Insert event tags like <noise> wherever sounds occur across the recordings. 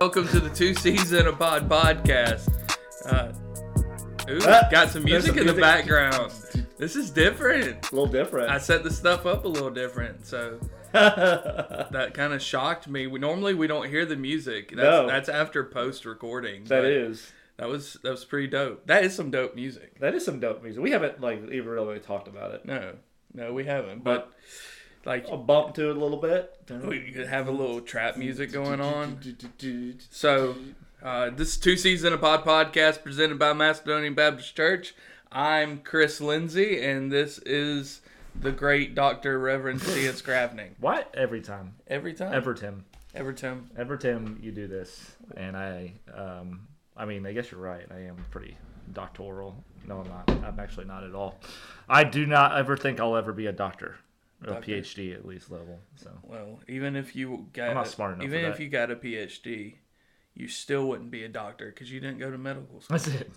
Welcome to the Two C's and a Pod podcast. Uh, ooh, Ah, got some there's music some in the music. background. This is different. A little different. I set the stuff up a little different, so <laughs> that kind of shocked me. We, normally we don't hear the music. That's, No. that's after post recording. that is. That was that was pretty dope. That is some dope music. That is some dope music. We haven't like even really talked about it. No, no, we haven't. But like I'll bump to it a little bit. we could have a little trap music going on. So, uh, this is two season of Pod Podcast presented by Macedonian Baptist Church. I'm Chris Lindsay, and this is the great Dr. Reverend C.S. <laughs> Gravning. What? Every time. Every time? Ever Tim. Every time. Ever Tim, you do this. And I um I mean, I guess you're right. I am pretty doctoral. No, I'm not. I'm actually not at all. I do not ever think I'll ever be a doctor. A Doctor. PhD at least level. So Well, even if you got, I'm not smart enough even if that. you got a PhD, you still wouldn't be a doctor because you didn't go to medical school. that's it.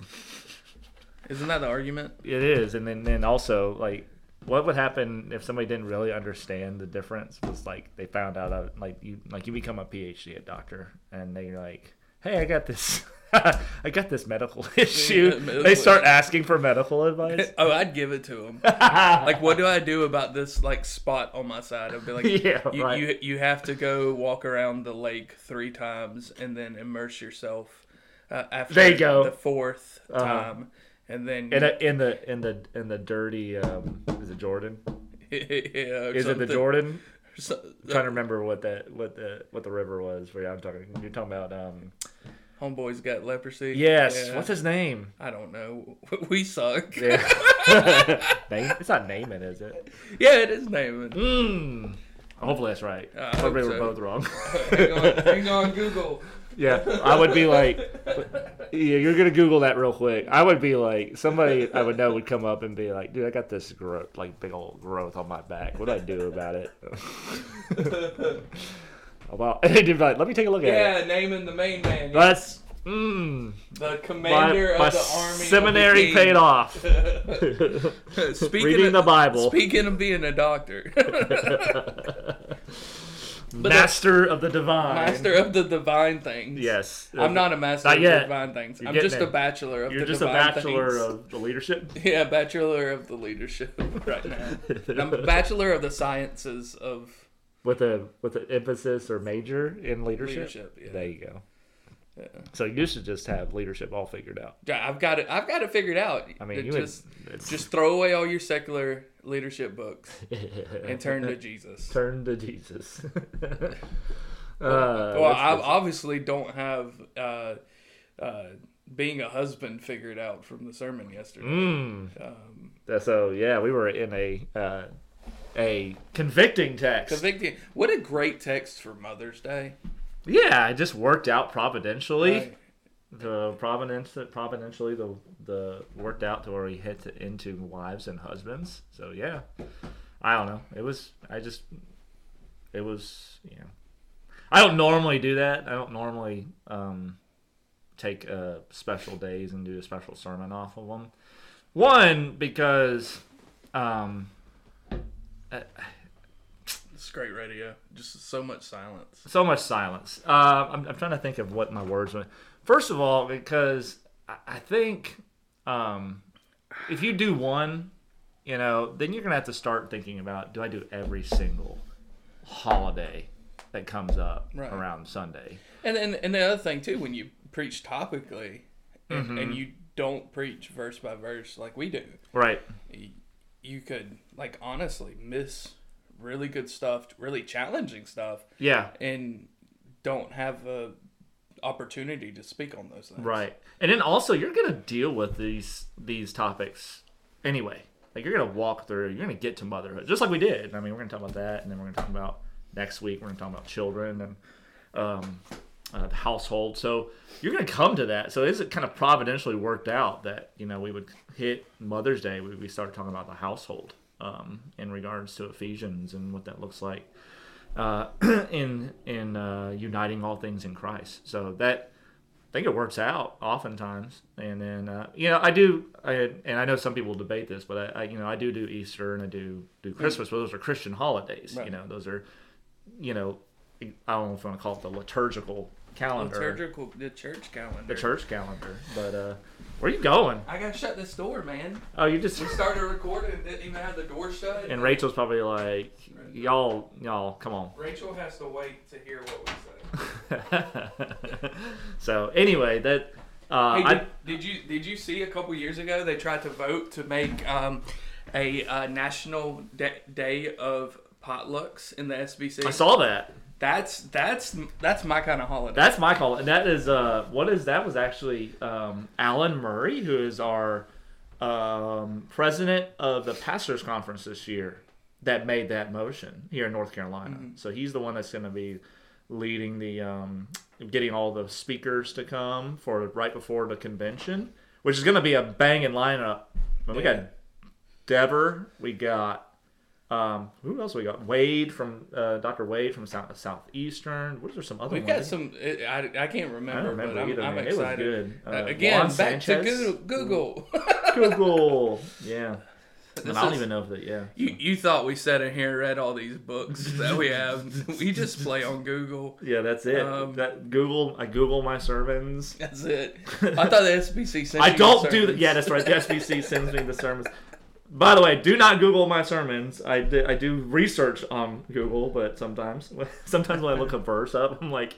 Isn't that the argument? It is, and then then also like, what would happen if somebody didn't really understand the difference? Was like they found out uh, like you like you become a PhD at doctor, and they're like, hey, I got this, <laughs> <laughs> I got this medical <laughs> issue. medical they start asking for medical advice. <laughs> Oh, I'd give it to them. like what do I do about this like spot on my side? I'd be like, Yeah, you, right. you you have to go walk around the lake three times and then immerse yourself. Uh, after There you go. The 4th Uh-huh. time, and then in, a, in the in the in the dirty um, is it Jordan? yeah, Is it the Jordan? So, I'm trying to remember what that what the what the river was. Where I'm talking, you're talking about. Um, homeboy's got leprosy. yes, Yeah. what's his name? I don't know. <laughs> We suck. Yeah. <laughs> It's not Naaman, is it? Yeah, it is Naaman. Mm. Hopefully that's right. I hope Hopefully we're so. both wrong. hang, on, hang on, Google. yeah, I would be like, yeah, you're gonna Google that real quick. I would be like, somebody I would know would come up and be like, dude, I got this growth, like big old growth on my back. What do I do about it? <laughs> well, <laughs> and they'd be like, let me take a look at it. Yeah, Naaman the main man. That's mm, the commander my of the army. seminary of the paid off. <laughs> speaking Reading of, the Bible. Speaking of being a doctor, <laughs> Master of the divine. master of the divine things. Yes. I'm not a master Not of yet. the divine things. You're I'm getting just a there. bachelor of You're the just a divine bachelor things. of the leadership. Yeah, bachelor of the leadership right now. I'm a bachelor of the sciences of with a with an emphasis or major in leadership. leadership. Yeah. There you go. Yeah. So you should just have leadership all figured out. Yeah, I've got it. I've got it figured out. I mean, you just would just throw away all your secular leadership books and turn to <laughs> Jesus. turn to Jesus. <laughs> uh, well, that's- I obviously don't have uh, uh, being a husband figured out from the sermon yesterday. Mm. Um, so yeah, we were in a uh, a convicting text. convicting. What a great text for Mother's Day. yeah, it just worked out providentially. Right. The providence providentially the the worked out to where he hit into wives and husbands. So yeah, I don't know. It was I just it was you know I don't normally do that. I don't normally um, take uh, special days and do a special sermon off of them. One because um, <sighs> It's great radio. Just so much silence. so much silence. Uh, I'm, I'm trying to think of what my words were. First of all, because I, I think um, if you do one, you know, then you're gonna have to start thinking about: Do I do every single holiday that comes up Right. around Sunday? And then and the other thing too, when you preach topically, and, Mm-hmm. and you don't preach verse by verse like we do, Right. y- you could like honestly miss really good stuff, really challenging stuff, Yeah. and don't have a opportunity to speak on those things. Right. And then also you're gonna deal with these these topics anyway. Like you're gonna walk through, you're gonna get to motherhood, just like we did. I mean, we're gonna talk about that, and then we're gonna talk about next week. We're gonna talk about children and um, uh, the household. So you're gonna come to that. So is it kind of providentially worked out that you know we would hit Mother's Day. We, we started talking about the household um, in regards to Ephesians and what that looks like uh, <clears throat> in in uh, uniting all things in Christ. So that I think it works out oftentimes. And then uh, you know I do, I, and I know some people debate this, but I, I you know I do do Easter and I do do Christmas. But those are Christian holidays. Right. You know those are you know I don't know if I want to call it the liturgical calendar, Liturgical, the church calendar. the church calendar. But uh, where are you going? I gotta shut this door, man. Oh, you just We started recording and didn't even have the door shut. and Rachel's probably like, y'all, y'all, come on. Rachel has to wait to hear what we say. <laughs> so anyway, that uh, Hey, I, did, did you did you see a couple years ago they tried to vote to make um, a uh, national da- day of potlucks in the SBC? I saw that. That's that's that's my kind of holiday. That's my call, and that is uh, what is that was actually um, Alan Murray, who is our um, president of the pastors conference this year, that made that motion here in North Carolina. So he's the one that's going to be leading the um, getting all the speakers to come for right before the convention, which is going to be a banging lineup. I mean, We got Dever, we got um, who else we got? Wade from uh, Dr. Wade from South Southeastern. What are some other We've ones? got some. I, I can't remember, I don't remember but I'm, either. I'm was excited. good. Uh, Uh, again, Juan back Sanchez. to Google. Google. Google. <laughs> Yeah. I don't is- even know if that. Yeah. you you thought we sat in here and read all these books that we have? <laughs> we just play on Google. Yeah, that's it. Um, that Google. I Google my sermons. That's it. <laughs> I thought the SBC sent I don't do that. Yeah, that's right. The SBC sends me the sermons. By the way, do not Google my sermons. I do, I do research on Google, but sometimes <laughs> sometimes when I look a verse up, I'm like,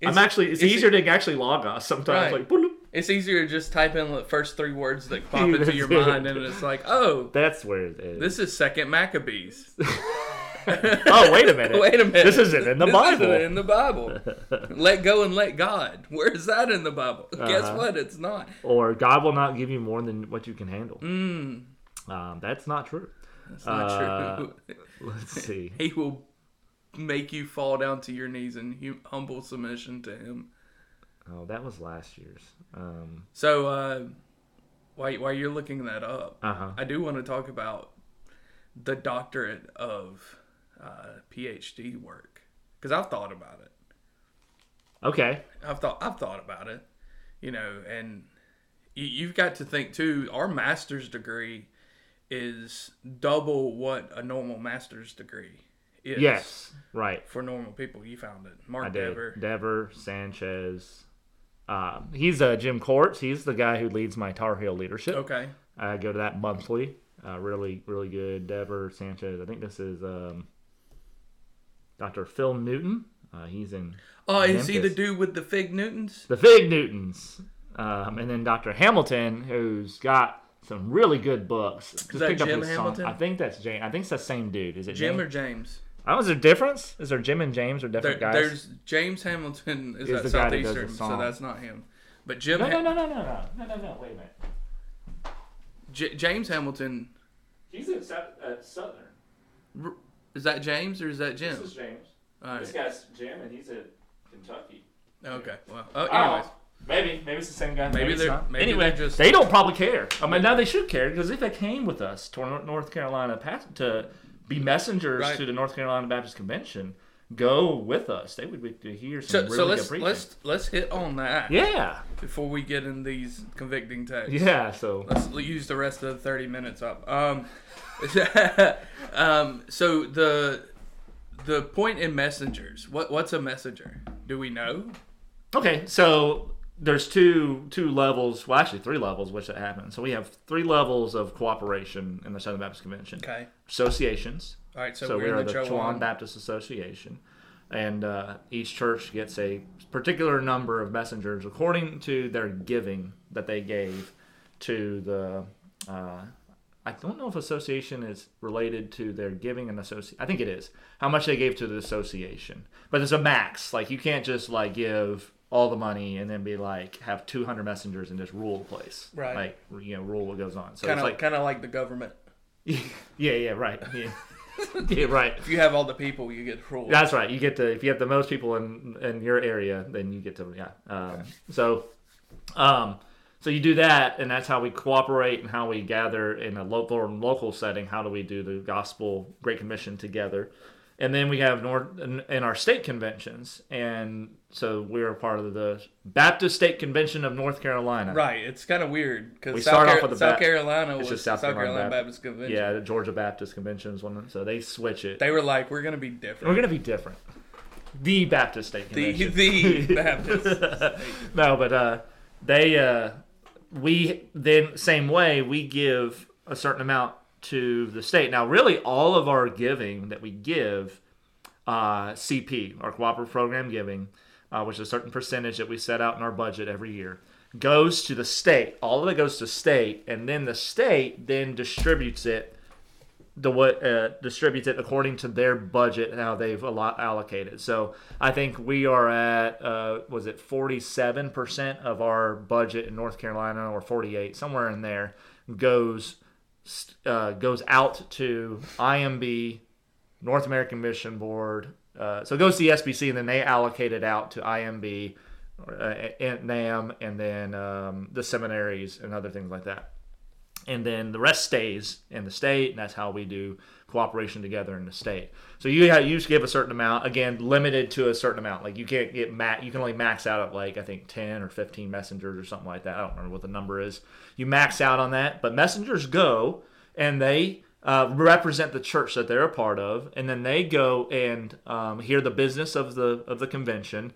It's- I'm actually it's, it's- easier to actually log us sometimes. Right. Like. It's easier to just type in the first three words that <laughs> pop into your mind, and it's like, oh, that's where it is. this is Second Maccabees. <laughs> oh, wait a minute. Wait a minute. This isn't in the This Bible. isn't in the Bible. let go and let God. Where is that in the Bible? Guess Uh-huh. what? It's not. or God will not give you more than what you can handle. Mm, Um, that's not true. that's not Uh, true. <laughs> Let's see. He will make you fall down to your knees in hu- humble submission to Him. Oh, that was last year's. Um, So, uh, while, while you're looking that up, uh huh. I do want to talk about the doctorate of uh, PhD work because I've thought about it. Okay. I've thought I've thought about it, you know, and you, you've got to think too. Our master's degree is double what a normal master's degree is. Yes. Right. for normal people. You found it, Mark I did. Dever. Dever Sanchez. Um, he's uh, Jim Courts. He's the guy who leads my Tar Heel leadership. Okay, I go to that monthly. Uh, really, really good. Dever Sanchez. I think this is um, Dr. Phil Newton. Uh, he's in oh, is he the dude with the fig Newtons? the Fig Newtons, um, and then Dr. Hamilton, who's got some really good books. Just that Jim his song. Hamilton? I think that's James. I think it's the same dude. Is it Jim James? or James? I don't know, is there a difference? Is there Jim and James or There, different guys? there's James Hamilton is, Is at the guy that does the Southeastern, so that's not him. But Jim, no, Ha- no, no, no, no, no, no, no, no. Wait a minute. J- James Hamilton He's at, at Southern. is that James or is that Jim? This is James. All right. guy's Jim, and he's at Kentucky. Okay. Well. Oh, Oh, anyways. Maybe maybe it's the same guy. Maybe it's they're- not. maybe anyway. they're just- they don't probably care. I mean, now they should care because if they came with us to North Carolina to be messengers Right. to the North Carolina Baptist Convention, go with us. They would be to hear some So, really so let's preaching. let's let's hit on that yeah, before we get in these convicting texts. yeah. So Let's use the rest of the thirty minutes up. Um, <laughs> um, so the the point in messengers. What what's a messenger? Do we know? okay, so there's two two levels. Well, actually three levels, which that happens. So we have three levels of cooperation in the Southern Baptist Convention. Okay. Associations. All right. So, So, we're, we are the the Chowan. Baptist Association, and uh, each church gets a particular number of messengers according to their giving that they gave to the. Uh, I don't know if association is related to their giving and associate. I think it is how much they gave to the association, but there's a max. Like you can't just like give all the money and then be like have 200 messengers and just rule the place. Right. Like you know rule what goes on. So Kind it's of like kind of like the government. <laughs> yeah yeah right yeah <laughs> yeah right. If you have all the people, you get ruled. That's right. You get to if you have the most people in in your area, then you get to yeah. Um, So, um, so you do that, and that's how we cooperate and how we gather in a local local setting. How do we do the gospel Great Commission together? And then we have North in, in our state conventions, and so we're a part of the Baptist State Convention of North Carolina. Right. It's kind of weird because We South, start off with the South Bap- Carolina was just South, South Carolina, Carolina Baptist Convention. Yeah, the Georgia Baptist Convention is one, of them, so they switch it. They were like, we're gonna be different. We're gonna be different. the Baptist State The Convention. the <laughs> Baptist. no, but uh, they uh, we then same way we give a certain amount to the state. Now, really, all of our giving that we give, uh, CP, our cooperative program giving, uh, which is a certain percentage that we set out in our budget every year, goes to the state. All of it goes to state, and then the state then distributes it the what uh, distributes it according to their budget and how they've allo- allocated. So I think we are at uh, was it forty seven percent of our budget in North Carolina or forty eight somewhere in there goes uh, goes out to IMB, North American Mission Board. Uh, so it goes to the SBC and then they allocate it out to IMB, uh, NAMB, and then um, the seminaries and other things like that and then the rest stays in the state, and that's how we do cooperation together in the state. So you have, you just give a certain amount, again, limited to a certain amount. Like you can't get ma- you can only max out at like I think ten or fifteen messengers or something like that. I don't remember what the number is. You max out on that, but messengers go and they uh, represent the church that they're a part of, and then they go and um, hear the business of the of the convention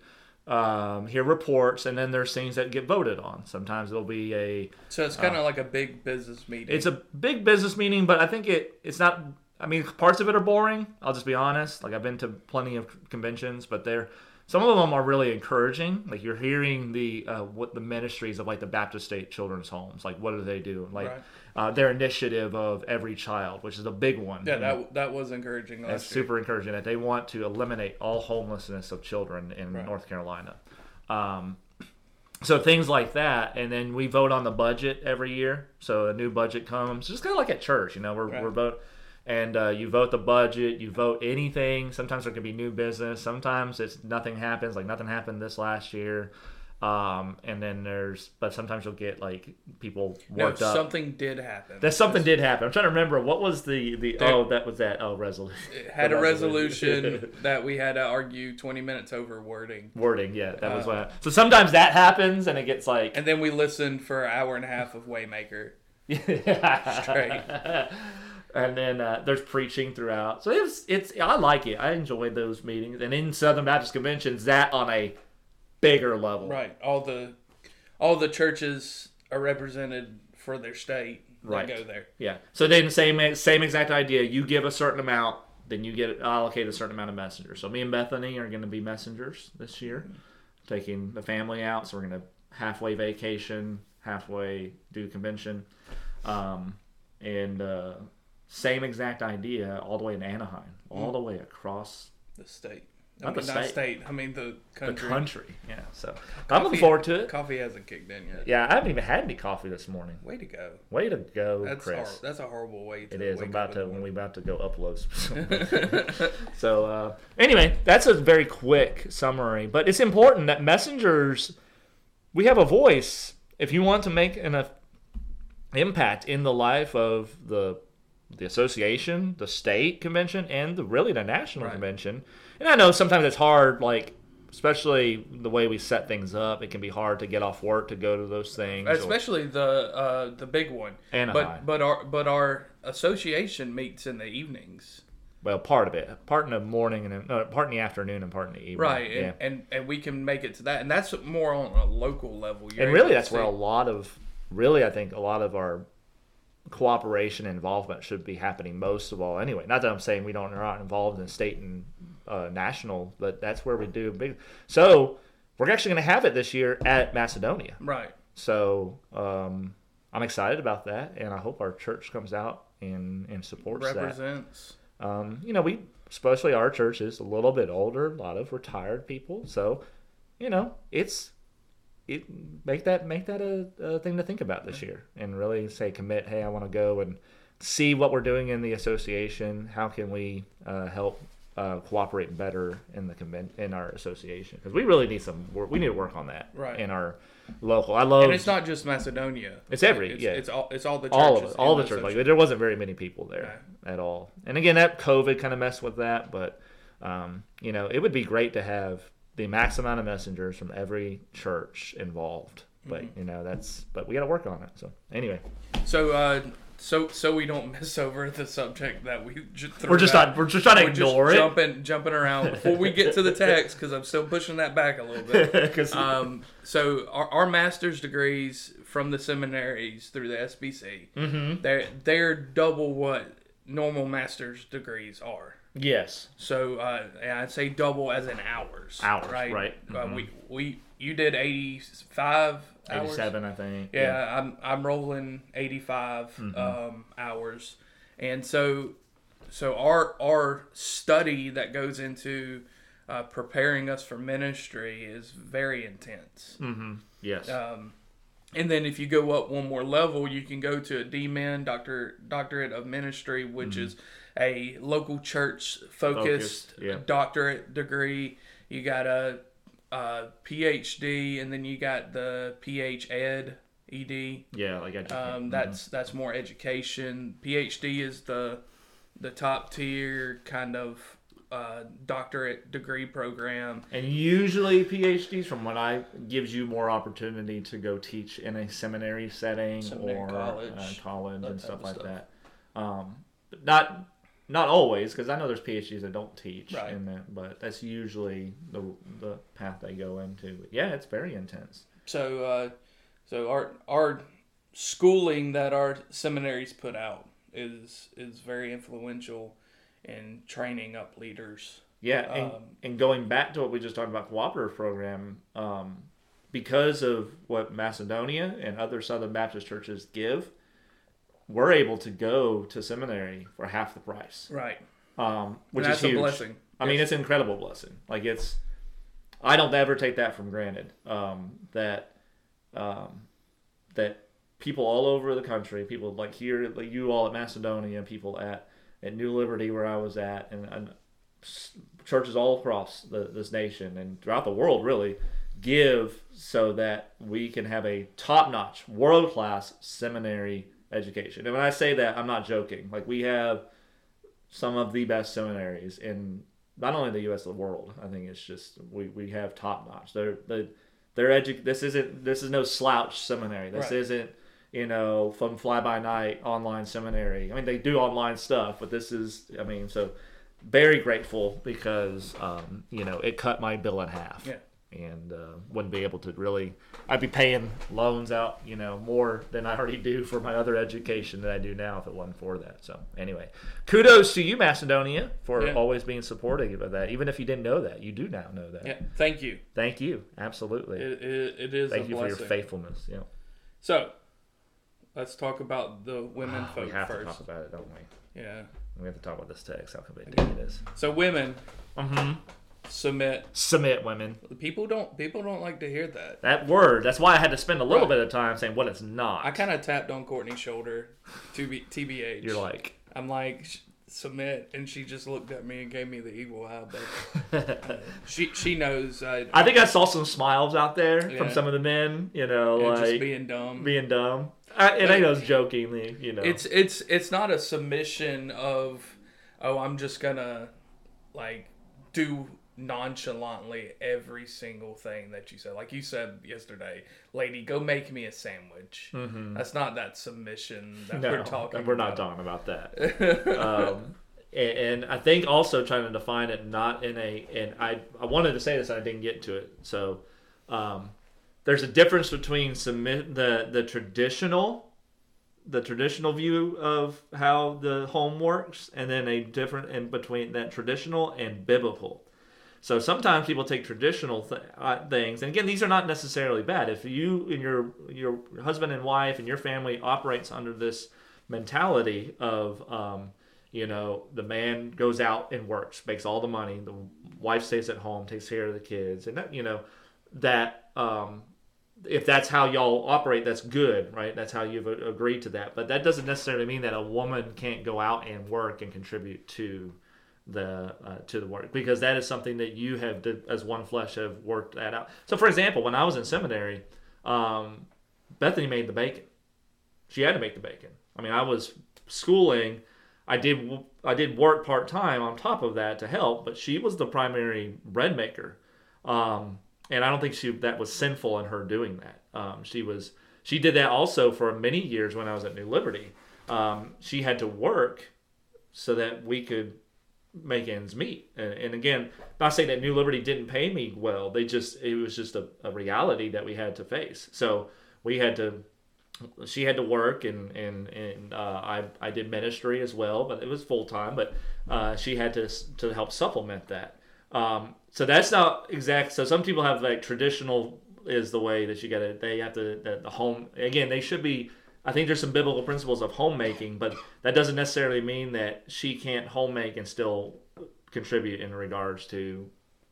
um, hear reports, and then there's things that get voted on. Sometimes it'll be a. So it's kind of like a big business meeting. It's a big business meeting, but I think it it's not. I mean, parts of it are boring. I'll just be honest. Like I've been to plenty of conventions, but they're some of them are really encouraging. Like you're hearing the uh, what the ministries of like the Baptist State Children's Homes. Like what do they do? Like Right. uh, their initiative of every child, which is a big one. yeah, that that was encouraging. That's year. super encouraging that they want to eliminate all homelessness of children in Right. North Carolina. Um, so things like that, and then we vote on the budget every year. So a new budget comes, just kind of like at church, you know, we're Right. we're vote, and uh, you vote the budget, you vote anything. Sometimes there can be new business. Sometimes it's nothing happens, like nothing happened this last year. Um, and then there's, but sometimes you'll get like people No, worked up. something did happen. that something did happen. I'm trying to remember what was the the There- oh that was that oh resolution It had a resolution <laughs> that we had to argue 20 minutes over wording. wording. Yeah, that was Uh, what. So sometimes that happens, and it gets like. And then we listened for an hour and a half of Waymaker. yeah, <laughs> Straight. <laughs> and then uh, there's preaching throughout. So it's it's I like it. I enjoyed those meetings. And in Southern Baptist conventions, that on a bigger level. Right. All the all the churches are represented for their state. Right. Go there. Yeah. So then same same exact idea. You give a certain amount, then you get allocate a certain amount of messengers. So me and Bethany are going to be messengers this year, taking the family out. So we're going to halfway vacation, halfway do convention, um, and uh, same exact idea all the way in Anaheim, all the way across The state. I Not mean, the not state. state. I mean the the country. country. Yeah. So I'm looking forward to it. Coffee hasn't kicked in yet. Yeah, I haven't even had any coffee this morning. Way to go. Way to go, That's Chris. hor- that's a horrible way to It is. I'm about to when we morning. about to go upload. <laughs> <laughs> so uh, anyway, that's a very quick summary, but it's important that messengers we have a voice. If you want to make an uh, impact in the life of the the association, the state convention, and the really the national Right. convention, and I know sometimes it's hard, like especially the way we set things up, it can be hard to get off work to go to those things. or- Especially the uh, the big one. Anaheim. But but our but our association meets in the evenings. well, part of it, part in the morning and no, part in the afternoon and part in the evening. Right. Yeah. And, and and we can make it to that. And that's more on a local level. You're and really that's where a lot of really i think a lot of our cooperation and involvement should be happening most of all anyway not that i'm saying we don't are not involved in state and uh, national but that's where we do big so we're actually going to have it this year at macedonia Right. so um, i'm excited about that and i hope our church comes out and and supports that Represents. um, you know, we especially our church is a little bit older, a lot of retired people. So, you know, it's it make that make that a, a thing to think about this year, and really say commit. Hey, I want to go and see what we're doing in the association. How can we uh, help uh, cooperate better in the convent in our association? Because we really need some work. We need to work on that Right. in our local. I love And it's not just Macedonia. It's every- It's, yeah. It's all. It's all the churches. all of it, all the the church. Like there wasn't very many people there at all. And again, that COVID kind of messed with that. But um, you know, it would be great to have the max amount of messengers from every church involved But Mm-hmm. you know that's but we got to work on it. So anyway, So, uh, so so we don't miss over the subject that we j- threw we're just out. not we're just trying to We're just ignore it jumping jumping around before we get to the text because I'm still pushing that back a little bit. <laughs> Um, so our, our master's degrees from the seminaries through the SBC, Mm-hmm. they're they're double what normal master's degrees are. Yes, So uh, I'd say double as in hours. Hours, right? right. Uh, Mhm. we we you did eighty five hours. eighty-seven I think. Yeah, I'm I'm rolling 85 Mm-hmm. um, hours, and so so our our study that goes into uh, preparing us for ministry is very intense. Mm-hmm. Yes. Um, and then if you go up one more level, you can go to a DMin, Doctor Doctorate of Ministry, which is a local church focused Mm-hmm. Yeah. doctorate degree. You got a, a PhD, and then you got the PH Ed ED. yeah, like I Um, that's that's more education. PhD is the the top tier kind of uh, doctorate degree program. And usually PhDs, from what I gives you more opportunity to go teach in a seminary setting Seminary, or college, uh, college and stuff like stuff. that. Um, but not not always, because I know there's PhDs that don't teach, Right. in that, but that's usually the the path they go into. But yeah, it's very intense. So, uh, so our our schooling that our seminaries put out is is very influential in training up leaders. Yeah, and, Um, and going back to what we just talked about, cooperative program, um, because of what Macedonia and other Southern Baptist churches give, we're able to go to seminary for half the price, Right. um, which is huge. a blessing. I mean, it's an incredible blessing. Like it's, I don't ever take that for granted. Um, that, um, that people all over the country, people like here, like you all at Macedonia, people at at New Liberty where I was at, and, and churches all across the, this nation and throughout the world, really give so that we can have a top-notch, world-class seminary education. And when I say that, I'm not joking. Like we have some of the best seminaries in not only the U.S. the world. I think it's just we, we have top notch. They're they they're edu- This isn't this is no slouch seminary. This Right. isn't you know from fly by night online seminary. I mean they do online stuff, but this is I mean so very grateful because um, you know it cut my bill in half. Yeah. And uh, wouldn't be able to really. I'd be paying loans out, you know, more than I already do for my other education that I do now if it wasn't for that. So anyway, kudos to you, Macedonia, for Yeah. always being supportive of that. Even if you didn't know that, you do now know that. Yeah. Thank you. Thank you, absolutely. It, it, it is Thank you for your faithfulness. Yeah, So, let's talk about the women <sighs> we folk have to first. talk about it, don't we? Yeah. We have to talk about this text. How convenient it is. So women Mm-hmm. Submit. Submit, women. People don't people don't like to hear that. That word. That's why I had to spend a little Right. bit of time saying what it's not. I kind of tapped on Courtney's shoulder, to be TBH. You're like, I'm like submit, and she just looked at me and gave me the evil eye. But <laughs> she she knows uh, I think I saw some smiles out there from some of the men. You know, and like just being dumb. being dumb. I, and I know it's jokingly, you know. It's it's it's not a submission of oh I'm just gonna like do nonchalantly every single thing that you said. Like you said yesterday, lady, go make me a sandwich. That's not that submission that Mm-hmm. no, we're talking. we're not about. talking about that. <laughs> um, and, and I think also trying to define it not in a and I I wanted to say this and I didn't get to it. So um, there's a difference between submit the the traditional the traditional view of how the home works and then a different in between that traditional and biblical. So sometimes people take traditional th- uh, things, and again, these are not necessarily bad. If you and your your husband and wife and your family operates under this mentality of, um, you know, the man goes out and works, makes all the money, the wife stays at home, takes care of the kids, and that, you know, that um, if that's how y'all operate, that's good, right? That's how you've agreed to that. But that doesn't necessarily mean that a woman can't go out and work and contribute to the uh, to the work because that is something that you have did, as one flesh have worked that out. So, for example, when I was in seminary, um, Bethany made the bacon. She had to make the bacon. I mean, I was schooling. I did I did work part time on top of that to help, but she was the primary bread maker. Um, and I don't think she that was sinful in her doing that. Um, she was she did that also for many years when I was at New Liberty. Um, she had to work so that we could make ends meet. And, and again, not saying that New Liberty didn't pay me well. They just it was just a, a reality that we had to face. So we had to she had to work and and and uh, I I did ministry as well, but it was full time. But uh, she had to to help supplement that. Um, so that's not exact. So some people have like traditional is the way that you got to. They have to the, the home again. They should be. I think there's some biblical principles of homemaking, but that doesn't necessarily mean that she can't homemake and still contribute in regards to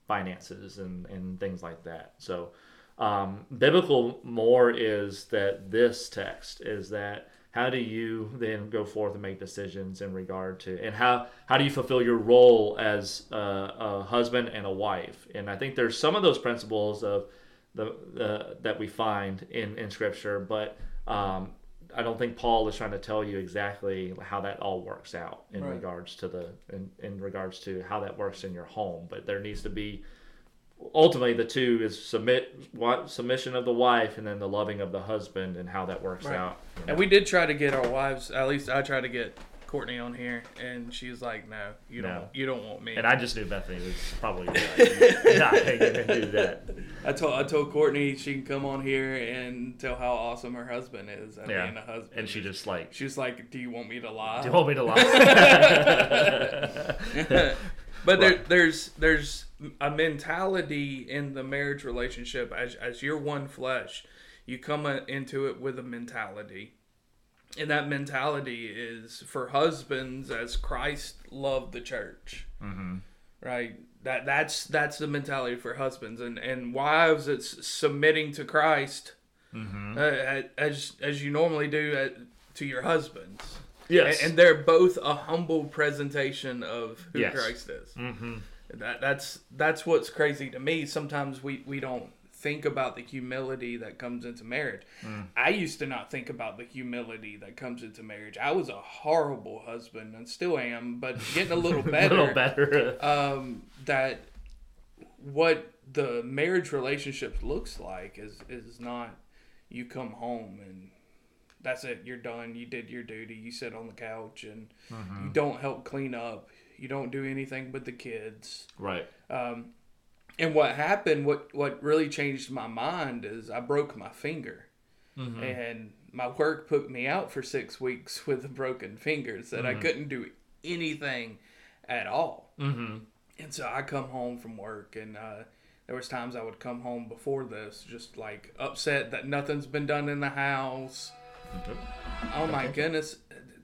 finances and, and things like that. So, um, biblical more is that this text is that how do you then go forth and make decisions in regard to and how how do you fulfill your role as a, a husband and a wife and i think there's some of those principles of the, the that we find in in scripture but um, I don't think Paul is trying to tell you exactly how that all works out in right. regards to the in, in regards to how that works in your home. But there needs to be ultimately the two is submit submission of the wife and then the loving of the husband and how that works right. out. You know? And we did try to get our wives. At least I tried to get Courtney on here, and she's like, "No, you don't. You don't want me." And I just knew Bethany was probably like, not <laughs> going to do that. I told I told Courtney she can come on here and tell how awesome her husband is at yeah. being a husband. And she just like she's like, "Do you want me to lie? Do you want me to lie?" <laughs> but there, there's there's a mentality in the marriage relationship as as you're one flesh. You come uh, into it with a mentality and that mentality is for husbands as Christ loved the church. Mm-hmm. Right. That that's that's the mentality for husbands and and wives. It's submitting to Christ mm-hmm. uh, as as you normally do at, to your husbands. Yes. And, and, they're both a humble presentation of who yes. Christ is. Mm-hmm. That that's that's what's crazy to me. Sometimes we we don't think about the humility that comes into marriage. Mm. I used to not think about the humility that comes into marriage. I was a horrible husband and still am, but getting a little <laughs> better. a little better. um, that what the marriage relationship looks like is is not you come home and that's it you're done you did your duty you sit on the couch and mm-hmm. you don't help clean up you don't do anything but the kids right um, and what happened, what what really changed my mind is I broke my finger, mm-hmm. and my work put me out for six weeks <laughs> with a broken finger, so mm-hmm. I couldn't do anything at all. Mm-hmm. And so I come home from work, and uh, there was times I would come home before this, just like upset that nothing's been done in the house. Mm-hmm. Oh my goodness!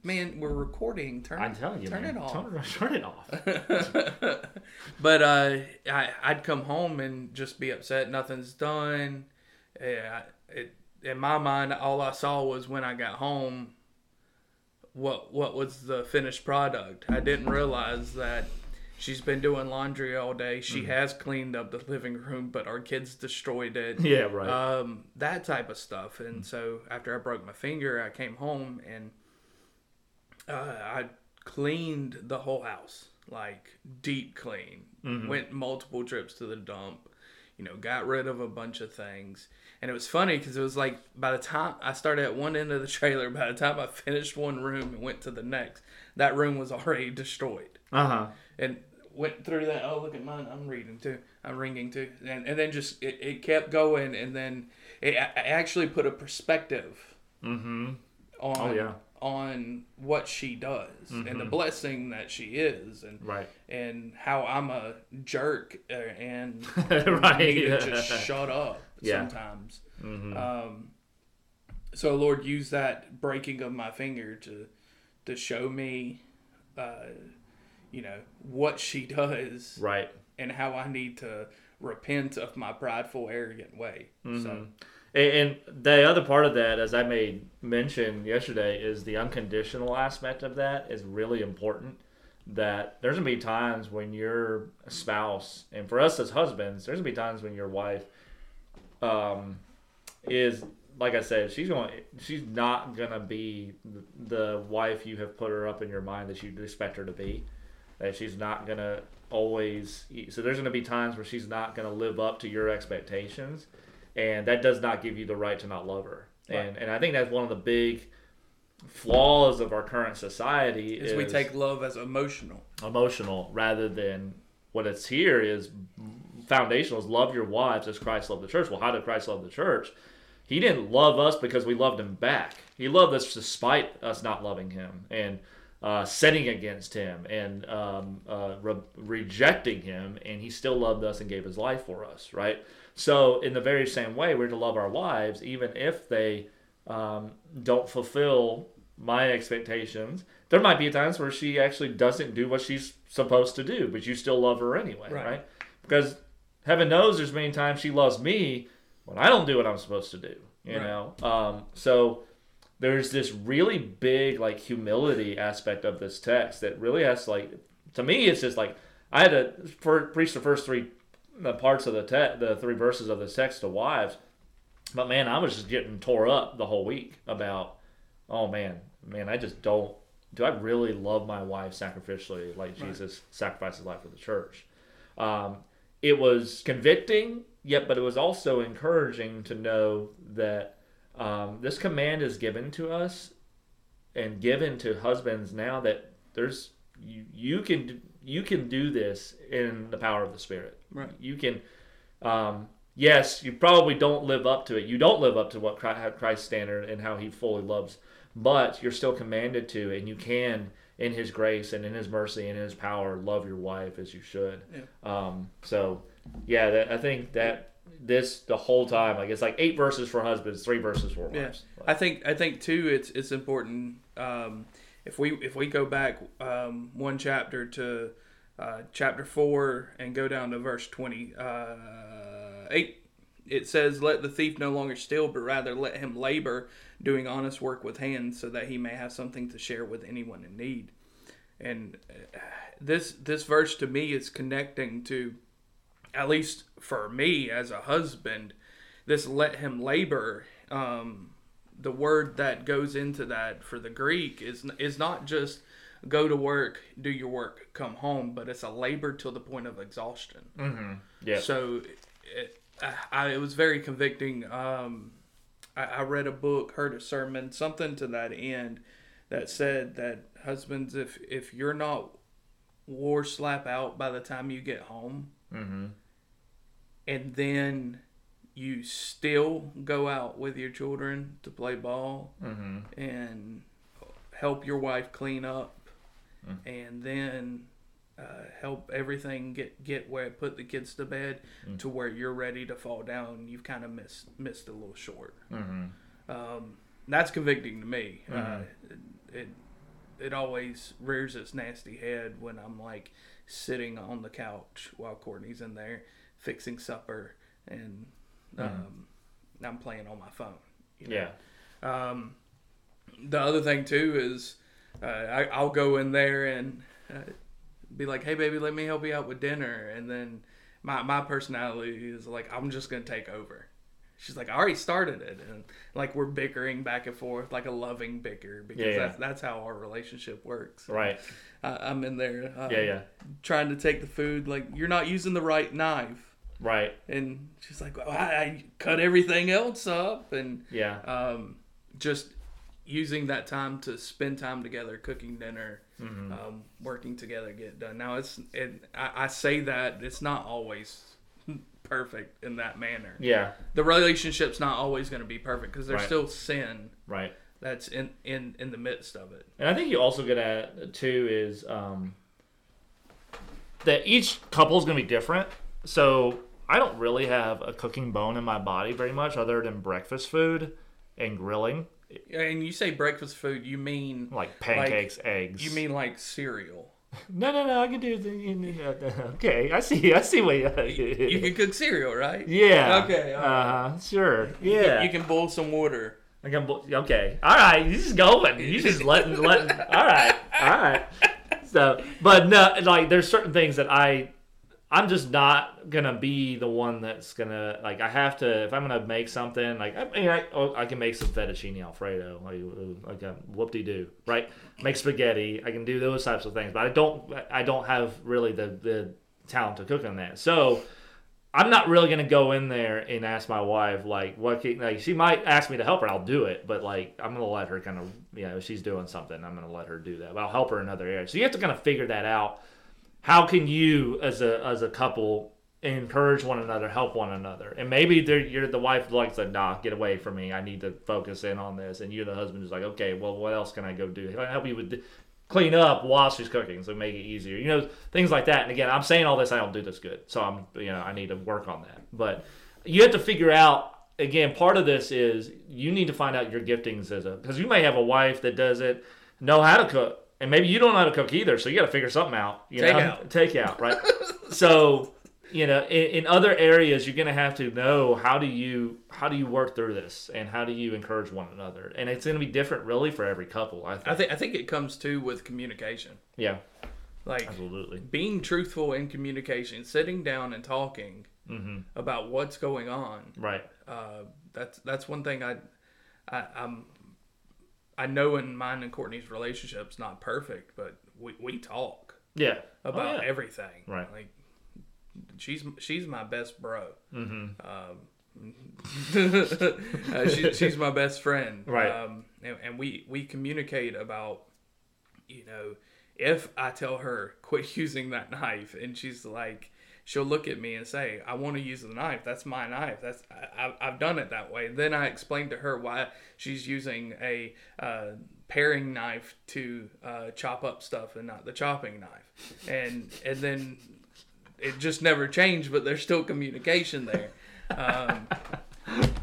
Man, we're recording. Turn, I'm telling you, turn man. it off. Turn, turn it off. <laughs> but uh, I, I'd come home and just be upset. Nothing's done. Yeah, it, in my mind, all I saw was when I got home. What what was the finished product? I didn't realize that she's been doing laundry all day. She mm-hmm. has cleaned up the living room, but our kids destroyed it. Yeah, right. Um, that type of stuff. And mm-hmm. so after I broke my finger, I came home and uh, I cleaned the whole house, like deep clean. Mm-hmm. Went multiple trips to the dump. You know, got rid of a bunch of things. And it was funny because it was like by the time I started at one end of the <laughs> trailer, by the time I finished one room and went to the next, that room was already destroyed. Uh huh. And went through that. Oh, look at mine. I'm reading too. I'm ringing too. And, and then just it, it kept going. And then it I actually put a perspective mm-hmm. on oh, yeah on what she does mm-hmm. and the mm-hmm. blessing that she is and right and how I'm a jerk uh, and <laughs> right need to just <laughs> shut up yeah. sometimes mm-hmm. um, so Lord use that breaking of my finger to to show me uh, you know what she does right and how I need to repent of my prideful arrogant way mm-hmm. so and the other part of that, as I made mention yesterday, is the unconditional aspect of that is really important. That there's gonna be times when your spouse, and for us as husbands, there's gonna be times when your wife, um, is like I said, she's going, she's not gonna be the wife you have put her up in your mind that you expect her to be. that she's not gonna always. So there's gonna be times where she's not gonna live up to your expectations, and that does not give you the right to not love her. Right. And and I think that's one of the big flaws of our current society Is is we take love as emotional. emotional rather than what it's here is foundational is love your wives as Christ loved the church. Well, how did Christ love the church? He didn't love us because we loved him back. He loved us despite us not loving him and uh, setting against him and um, uh, re- rejecting him, and he still loved us and gave his life for us, right? So, in the very same way, we're to love our wives, even if they um, don't fulfill my expectations. There might be times where she actually doesn't do what she's supposed to do, but you still love her anyway, Right. right? Because heaven knows there's many times she loves me when I don't do what I'm supposed to do, you Right. know? Um, so there's this really big, like, humility aspect of this text that really has, like, to me, it's just like, I had to for, preach the first three the parts of the te- the three verses of this text to wives. But man, I was just getting tore up the whole week about, oh man, man, I just don't. Do I really love my wife sacrificially like Right. Jesus sacrificed his life for the church? Um, it was convicting, yet, but it was also encouraging to know that um, this command is given to us and given to husbands now that there's you, you can you can do this in the power of the Spirit. Right. You can. Um, yes, you probably don't live up to it. You don't live up to what Chri- Christ's standard and how He fully loves, but you're still commanded to, and you can, in His grace and in His mercy and in His power, love your wife as you should. Um, so, yeah, that, I think that this the whole time, like it's like eight verses for husbands, three verses for Yeah, wives. I think I think too. It's it's important. Um, if we if we go back um, one chapter to uh, chapter four and go down to verse twenty uh, eight, it says, "Let the thief no longer steal, but rather let him labor, doing honest work with hands, so that he may have something to share with anyone in need." And uh, this this verse to me is connecting to, at least for me as a husband, this let him labor. Um, the word that goes into that for the Greek is is not just go to work, do your work, come home, but it's a labor till the point of exhaustion. Mm-hmm. Yeah. So it, I, it was very convicting. Um, I, I read a book, heard a sermon, something to that end that said that husbands, if if you're not war slap out by the time you get home, mm-hmm. and then you still go out with your children to play ball Mm-hmm. and help your wife clean up and then uh, help everything get get where put the kids to bed to where you're ready to fall down you've kind of missed missed a little short Mm-hmm. um, that's convicting to me uh, Mhm. it it always rears its nasty head when i'm like sitting on the couch while courtney's in there fixing supper and um, i'm playing on my phone you know? Yeah. Um, the other thing too is uh, I, I'll go in there and uh, be like, "Hey, baby, let me help you out with dinner," and then my my personality is like, "I'm just gonna take over." She's like, "I already started it," and like we're bickering back and forth, like a loving bicker, because Yeah, yeah. that's that's how our relationship works. Right. I, I'm in there, uh, Yeah. Yeah. trying to take the food, like you're not using the right knife, Right. and she's like, well, I, I cut everything else up, and Yeah. um, just using that time to spend time together, cooking dinner, Mm-hmm. um, working together, get done. Now it's it, I, I say that it's not always <laughs> perfect in that manner. Yeah. The relationship's not always going to be perfect because there's Right. still sin Right. that's in in in the midst of it. And I think you also get at too is um, that each couple is going to be different. So I don't really have a cooking bone in my body very much, other than breakfast food and grilling, And you say breakfast food, you mean like pancakes, eggs. you mean like cereal? no, no, no? I can do the. Okay, I see. I see what you. You can cook cereal, right? Yeah. Okay, all Uh huh. Sure. You- Yeah. You can boil some water. I can, bo- okay. All right. You just going. You just letting letting. All right. All right. So, but no, like there's certain things that I I'm just not gonna be the one that's gonna like. I have to if I'm gonna make something like I mean I, oh, I can make some fettuccine alfredo like like a whoop de doo right. Make spaghetti. I can do those types of things, but I don't I don't have really the the talent to cook on that. So I'm not really gonna go in there and ask my wife like what can, like she might ask me to help her. I'll do it, but like I'm gonna let her kind of you know she's doing something. I'm gonna let her do that. But I'll help her in other areas. So you have to kind of figure that out how can you as a as a couple encourage one another, help one another, and maybe you're the wife likes to nah, get away from me. I need to focus in on this, and you're the husband who's like, okay, well, what else can I go do? Can I help you with clean up while she's cooking, so make it easier. You know, things like that. And again, I'm saying all this, I don't do this good, so I'm you know I need to work on that. But you have to figure out. Again, part of this is you need to find out your giftings as a because you may have a wife that doesn't know how to cook, and maybe you don't know how to cook either, so you got to figure something out. You take know? out, take out, right? <laughs> so you know, in, in, other areas, you're going to have to know how do you how do you work through this, and how do you encourage one another, and it's going to be different, really, for every couple. I think. I think I think it comes too with communication. Yeah, like absolutely being truthful in communication, sitting down and talking mm-hmm. about what's going on. Right. Uh, that's that's one thing I, I I'm I know in mine and Courtney's relationship's not perfect, but we, we talk. Yeah. About oh, yeah. everything. Right. Like she's she's my best bro. Mm-hmm. Um, <laughs> uh, she, she's my best friend. Right. Um, and, and we we communicate about, you know, if I tell her <laughs> quit using that knife, and she's like, she'll look at me and say, "I want to use the knife. That's my knife. That's I, have done it that way." Then I explain to her why she's using a uh, paring knife to uh, chop up stuff and not the chopping knife, and and then it just never changed. But there's still communication there. Um,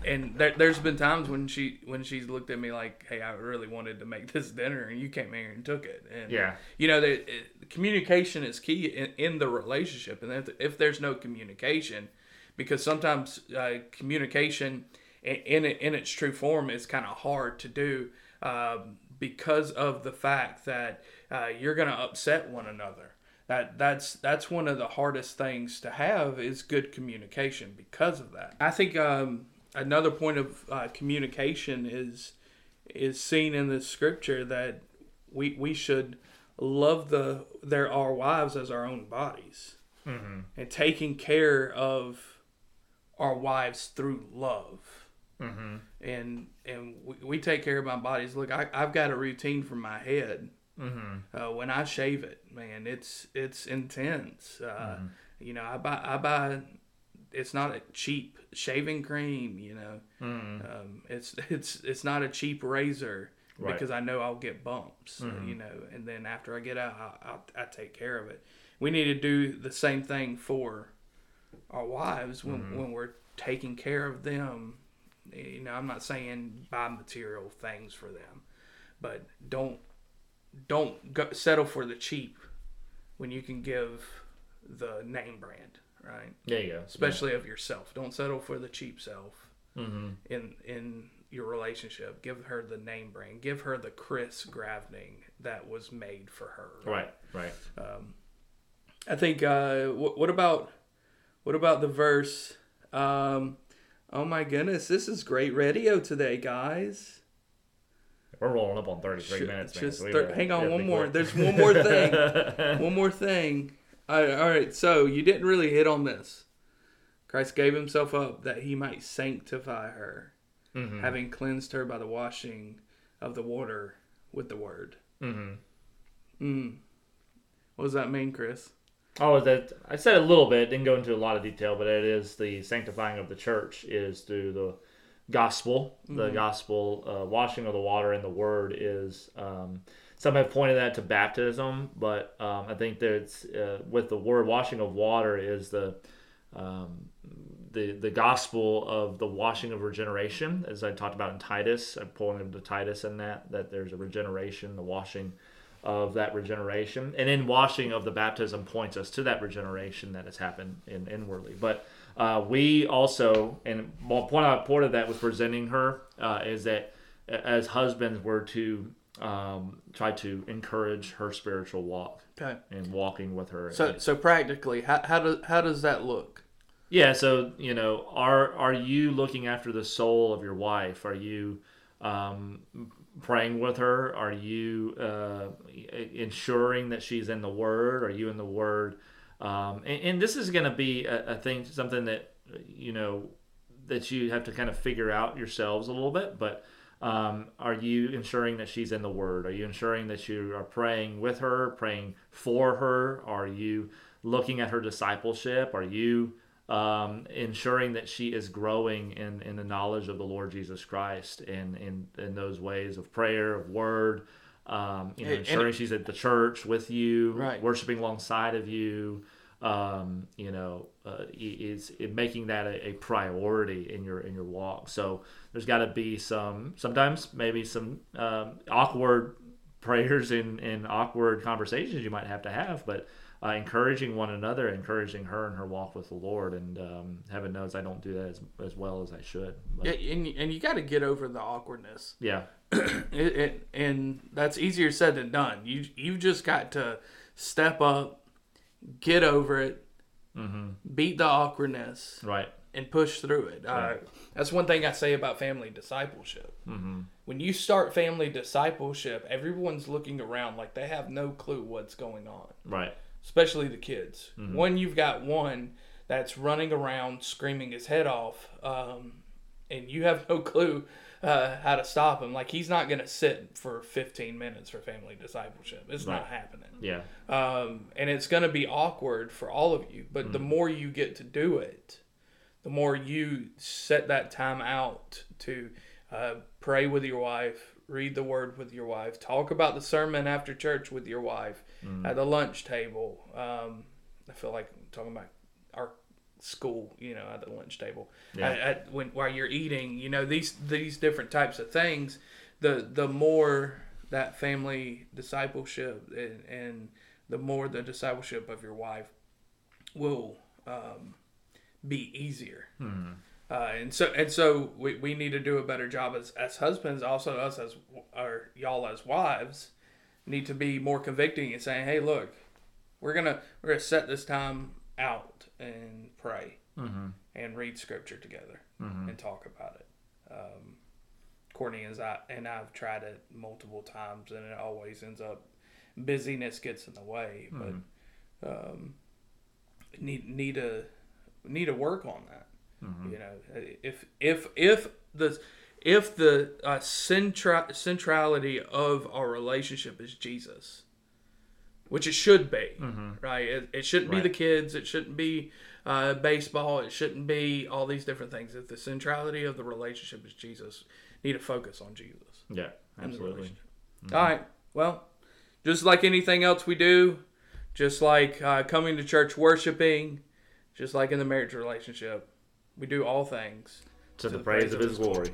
and there, has been times when she when she's looked at me like, "Hey, I really wanted to make <laughs> this dinner, and you came here and took it." And yeah, you know, the, communication is key in, in, the relationship, and if, if, there's no communication, because sometimes uh, communication in, in in its true form is kind of hard to do um, because of the fact that uh, you're going to upset one another that that's that's one of the hardest things to have is good communication because of that. I think um, another point of uh, communication is is seen in the scripture that we we should love the their our wives as our own bodies mm-hmm. and taking care of our wives through love mm-hmm. and and we, we, take care of my bodies look I, i've got a routine for my head mm-hmm. uh, when i shave it man it's it's intense uh, mm-hmm. you know i buy i buy it's not a cheap shaving cream. You know, mm. um, it's <laughs> it's it's not a cheap razor right. because I know I'll get bumps. Mm-hmm. You know, and then after I get out, I, I, I, take care of it. We need to do the same thing for our wives when mm-hmm. when we're taking care of them. You know, I'm not saying buy material things for them, but don't don't go, settle for the cheap when you can give the name brand right? There you go. Especially yeah. of yourself. Don't settle for the cheap self mm-hmm. in in your relationship. Give her the name brand. Give her the Chris Gravning that was made for her. Right. Right. right. Um, I think. Uh, what, what about what about the verse? Um, oh my goodness, this is great radio today, guys. We're rolling up on 33 Should, minutes. Just thir- hang on, one more. There's one more thing. <laughs> one more thing. All right, all right, so you didn't really hit on this. Christ gave himself up that he might sanctify her, mm-hmm. having cleansed her by the washing of the water with the word. Mm-hmm. Mm. What does that mean, Chris? Oh, that I said a little bit, didn't go into a lot of detail, but it is the sanctifying of the church is through the gospel. Mm-hmm. The gospel uh, washing of the water and the word is um, some have pointed that to baptism, but um, I think that it's uh, with the word washing of water is the um, the the gospel of the washing of regeneration, as I talked about in Titus. I pointed to Titus in that that there's a regeneration, the washing of that regeneration, and in washing of the baptism points us to that regeneration that has happened in inwardly. But uh, we also, and one point I pointed that was presenting her uh, is that as husbands, we're to um, try to encourage her spiritual walk Okay. and walking with her. So so practically, how how does how does that look? Yeah, so you know, are are you looking after the soul of your wife? Are you um, praying with her? Are you uh, ensuring that she's in the Word? Are you in the Word? Um, and, and this is going to be a, a thing, something that you know that you have to kind of figure out yourselves a little bit. But um, are you ensuring that she's in the Word? Are you ensuring that you are praying with her, praying for her? Are you looking at her discipleship? Are you um, ensuring that she is growing in, in the knowledge of the Lord Jesus Christ and in, in those ways of prayer, of word, um, you know, ensuring she's at the church with you, Right. worshiping alongside of you, um, you know, uh, is it making that a, a priority in your in your walk. So there's got to be some sometimes maybe some um, awkward prayers and, and awkward conversations you might have to have, but uh, encouraging one another, encouraging her in her walk with the Lord, and um, heaven knows I don't do that as, as well as I should. But, Yeah, and and you got to get over the awkwardness. yeah, <clears throat> it, it, and that's easier said than done. You you've just got to step up, get over it, beat the awkwardness, right, and push through it. Uh, that's one thing I say about family discipleship. When you start family discipleship, everyone's looking around like they have no clue what's going on, right, especially the kids. When you've got one that's running around screaming his head off, um, and you have no <laughs> clue uh, how to stop him, like he's not going to sit for 15 minutes for family discipleship. It's not happening yeah, um, and it's going to be awkward for all of you. But the more you get to do it, the more you set that time out to uh, pray with your wife, read the word with your wife, talk about the sermon after church with your wife at the lunch table. Um, I feel like I'm talking about school, you know, at the lunch table. Yeah. At, at, when while you're eating, you know, these these different types of things. The the more that family discipleship and, and the more the discipleship of your wife will um, be easier. Uh, and so and so we, we need to do a better job as, as husbands, also us as or y'all as wives need to be more convicting and saying, hey, look, we're gonna we're gonna set this time out and pray and read scripture together and talk about it. Um, Courtney and I and I've tried it multiple times, and it always ends up busyness gets in the way. But um, need need to need to work on that. You know, if if if the if the uh, centra- centrality of our relationship is Jesus, which it should be, right? It, it shouldn't be the kids. It shouldn't be uh, baseball. It shouldn't be all these different things. If the centrality of the relationship is Jesus, need to focus on Jesus. yeah, absolutely. All right. Well, just like anything else we do, just like uh, coming to church worshiping, just like in the marriage relationship, we do all things To the praise of His glory.